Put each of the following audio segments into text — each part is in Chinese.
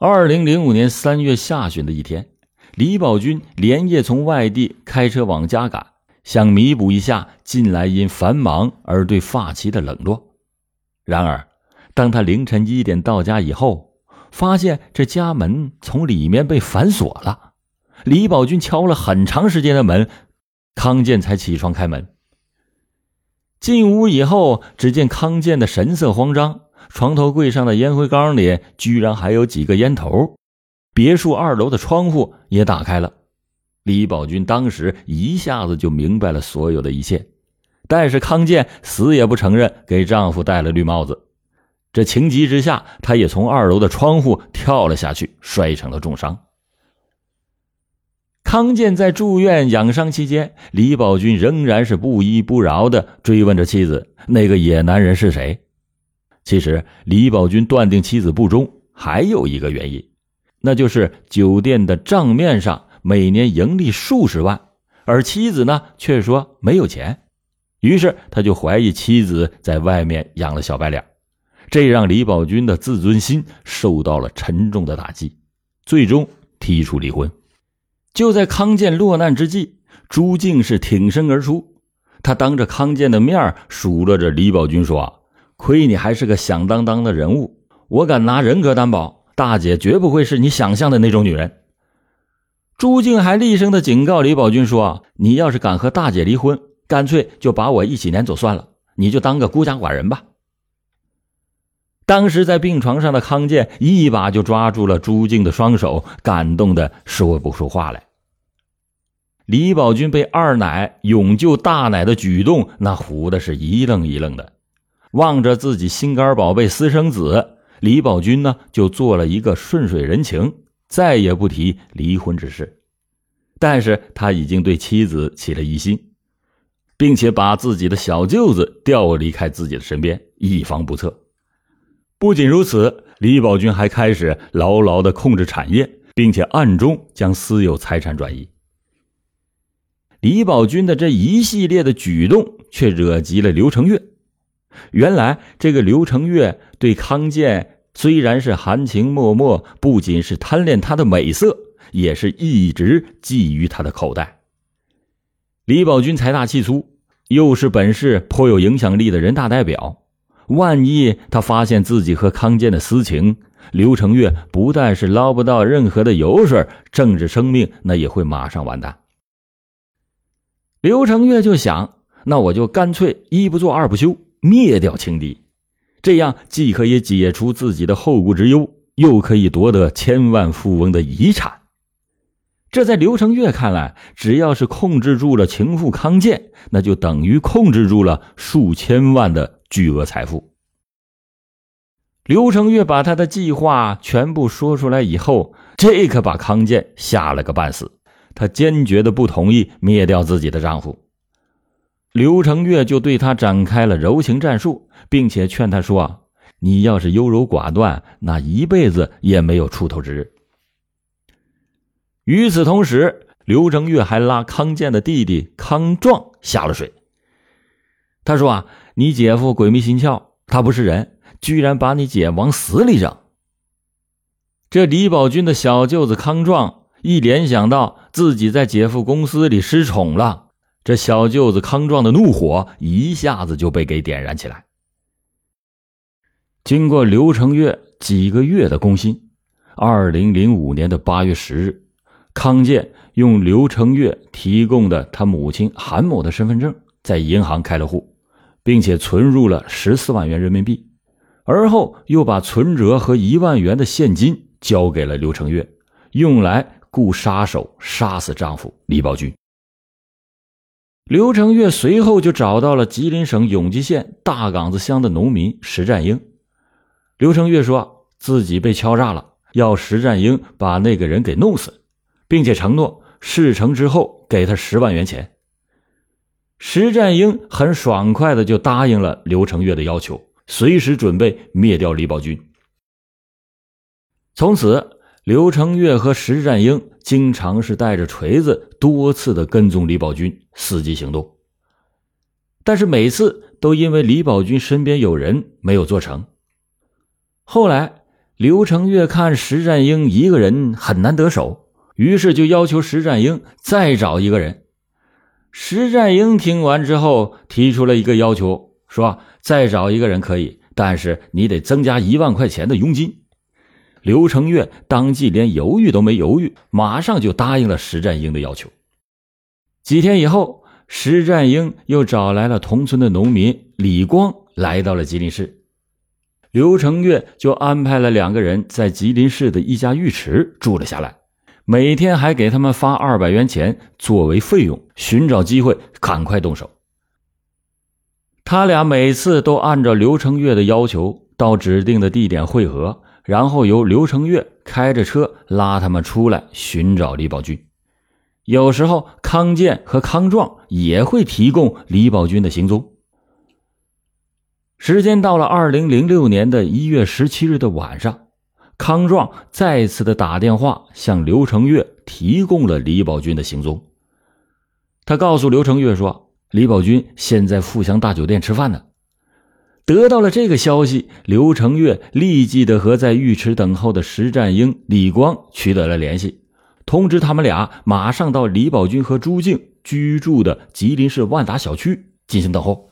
二零零五年三月下旬的一天，李宝军连夜从外地开车往家赶，想弥补一下近来因繁忙而对发妻的冷落。然而，当他凌晨一点到家以后，发现这家门从里面被反锁了。李宝军敲了很长时间的门，康健才起床开门。进屋以后，只见康健的神色慌张。床头柜上的烟灰缸里居然还有几个烟头，别墅二楼的窗户也打开了。李宝军当时一下子就明白了所有的一切，但是康健死也不承认给丈夫戴了绿帽子。这情急之下，他也从二楼的窗户跳了下去，摔成了重伤。康健在住院养伤期间，李宝军仍然是不依不饶的追问着妻子：“那个野男人是谁？”其实，李宝军断定妻子不忠还有一个原因，那就是酒店的账面上每年盈利数十万，而妻子呢却说没有钱，于是他就怀疑妻子在外面养了小白脸，这让李宝军的自尊心受到了沉重的打击，最终提出离婚。就在康健落难之际，朱静是挺身而出，他当着康健的面数落着李宝军说。亏你还是个响当当的人物，我敢拿人格担保，大姐绝不会是你想象的那种女人。朱静还厉声的警告李宝军说：“你要是敢和大姐离婚，干脆就把我一起撵走算了，你就当个孤家寡人吧。”当时在病床上的康健一把就抓住了朱静的双手，感动的说不出话来。李宝军被二奶勇救大奶的举动，那唬的是一愣一愣的。望着自己心肝宝贝私生子，李宝军呢就做了一个顺水人情，再也不提离婚之事。但是他已经对妻子起了疑心，并且把自己的小舅子调离开自己的身边，以防不测。不仅如此，李宝军还开始牢牢的控制产业，并且暗中将私有财产转移。李宝军的这一系列的举动，却惹急了刘成月。原来这个刘成月对康健虽然是含情脉脉，不仅是贪恋他的美色，也是一直觊觎他的口袋。李宝军财大气粗，又是本市颇有影响力的人大代表，万一他发现自己和康健的私情，刘成月不但是捞不到任何的油水，政治生命那也会马上完蛋。刘成月就想，那我就干脆一不做二不休。灭掉情敌，这样既可以解除自己的后顾之忧，又可以夺得千万富翁的遗产。这在刘成月看来，只要是控制住了情妇康健，那就等于控制住了数千万的巨额财富。刘成月把他的计划全部说出来以后，这可把康健吓了个半死。他坚决的不同意灭掉自己的丈夫。刘成月就对他展开了柔情战术，并且劝他说：“你要是优柔寡断，那一辈子也没有出头之日。”与此同时，刘成月还拉康健的弟弟康壮下了水。他说：“啊，你姐夫鬼迷心窍，他不是人，居然把你姐往死里整。”这李宝军的小舅子康壮一联想到自己在姐夫公司里失宠了。这小舅子康壮的怒火一下子就被给点燃起来。经过刘成月几个月的攻心，二零零五年的八月十日，康健用刘成月提供的他母亲韩某的身份证，在银行开了户，并且存入了十四万元人民币，而后又把存折和一万元的现金交给了刘成月，用来雇杀手杀死丈夫李宝军。刘成月随后就找到了吉林省永吉县大岗子乡的农民石占英。刘成月说自己被敲诈了，要石占英把那个人给弄死，并且承诺事成之后给他十万元钱。石占英很爽快的就答应了刘成月的要求，随时准备灭掉李宝军。从此。刘成月和石占英经常是带着锤子，多次的跟踪李宝军，伺机行动。但是每次都因为李宝军身边有人，没有做成。后来，刘成月看石占英一个人很难得手，于是就要求石占英再找一个人。石占英听完之后，提出了一个要求，说再找一个人可以，但是你得增加一万块钱的佣金。刘成月当即连犹豫都没犹豫，马上就答应了石占英的要求。几天以后，石占英又找来了同村的农民李光，来到了吉林市。刘成月就安排了两个人在吉林市的一家浴池住了下来，每天还给他们发二百元钱作为费用，寻找机会赶快动手。他俩每次都按照刘成月的要求到指定的地点汇合。然后由刘成月开着车拉他们出来寻找李宝军。有时候康健和康壮也会提供李宝军的行踪。时间到了二零零六年的一月十七日的晚上，康壮再次的打电话向刘成月提供了李宝军的行踪。他告诉刘成月说：“李宝军现在富祥大酒店吃饭呢。”得到了这个消息，刘成月立即的和在浴池等候的石占英、李光取得了联系，通知他们俩马上到李宝军和朱静居住的吉林市万达小区进行等候。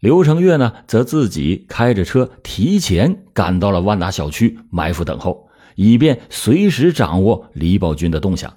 刘成月呢，则自己开着车提前赶到了万达小区埋伏等候，以便随时掌握李宝军的动向。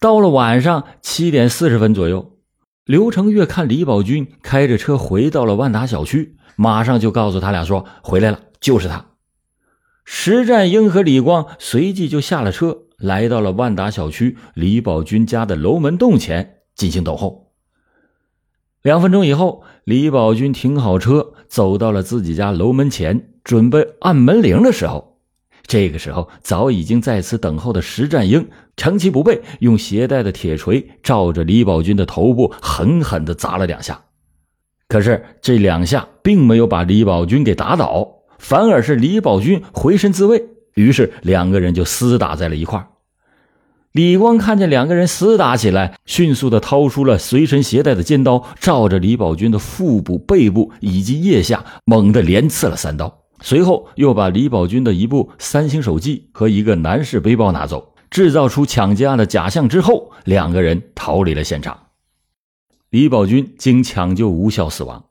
到了晚上七点四十分左右。刘成月看李宝军开着车回到了万达小区，马上就告诉他俩说：“回来了，就是他。”石占英和李光随即就下了车，来到了万达小区李宝军家的楼门洞前进行等候。两分钟以后，李宝军停好车，走到了自己家楼门前，准备按门铃的时候。这个时候，早已经在此等候的石占英趁其不备，用携带的铁锤照着李宝军的头部狠狠地砸了两下。可是这两下并没有把李宝军给打倒，反而是李宝军回身自卫。于是两个人就厮打在了一块李光看见两个人厮打起来，迅速地掏出了随身携带的尖刀，照着李宝军的腹部、背部以及腋下猛地连刺了三刀。随后又把李宝军的一部三星手机和一个男士背包拿走，制造出抢劫案的假象之后，两个人逃离了现场。李宝军经抢救无效死亡。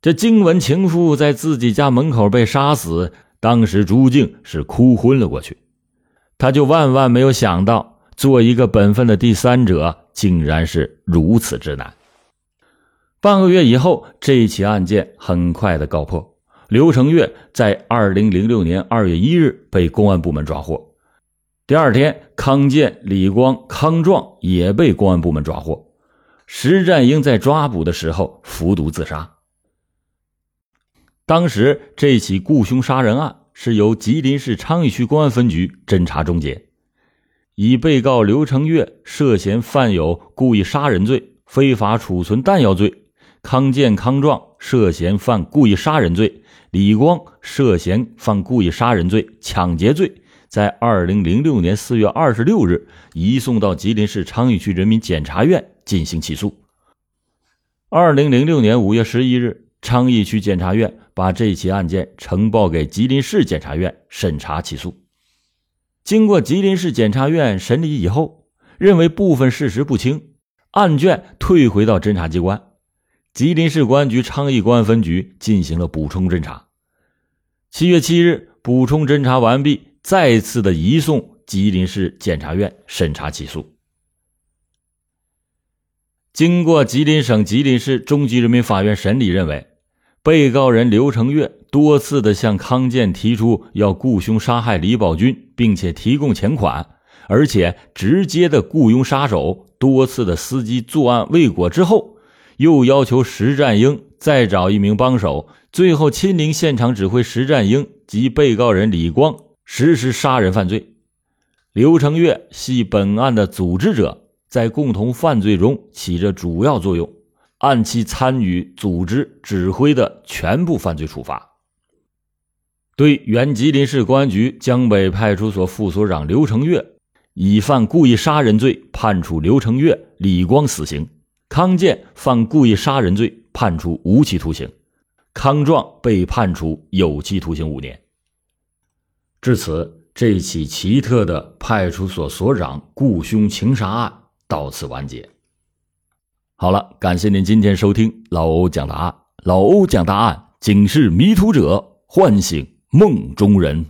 这惊闻情妇在自己家门口被杀死，当时朱静是哭昏了过去。他就万万没有想到，做一个本分的第三者，竟然是如此之难。半个月以后，这起案件很快的告破。刘成月在二零零六年二月一日被公安部门抓获，第二天，康健、李光、康壮也被公安部门抓获。石占英在抓捕的时候服毒自杀。当时这起雇凶杀人案是由吉林市昌邑区公安分局侦查终结，以被告刘成月涉嫌犯有故意杀人罪、非法储存弹药罪，康健、康壮涉嫌犯故意杀人罪。李光涉嫌犯故意杀人罪、抢劫罪，在二零零六年四月二十六日移送到吉林市昌邑区人民检察院进行起诉。二零零六年五月十一日，昌邑区检察院把这起案件呈报给吉林市检察院审查起诉。经过吉林市检察院审理以后，认为部分事实不清，案卷退回到侦查机关。吉林市公安局昌邑公安分局进行了补充侦查。七月七日，补充侦查完毕，再次的移送吉林市检察院审查起诉。经过吉林省吉林市中级人民法院审理，认为被告人刘成月多次的向康健提出要雇凶杀害李宝军，并且提供钱款，而且直接的雇佣杀手多次的司机作案未果之后，又要求石占英再找一名帮手。最后亲临现场指挥石占英及被告人李光实施杀人犯罪，刘成月系本案的组织者，在共同犯罪中起着主要作用，按其参与组织指挥的全部犯罪处罚。对原吉林市公安局江北派出所副所长刘成月，以犯故意杀人罪判处刘成月、李光死刑；康健犯故意杀人罪判处无期徒刑。康壮被判处有期徒刑五年。至此，这起奇特的派出所所长雇凶情杀案到此完结。好了，感谢您今天收听老欧讲答案。老欧讲答案，警示迷途者，唤醒梦中人。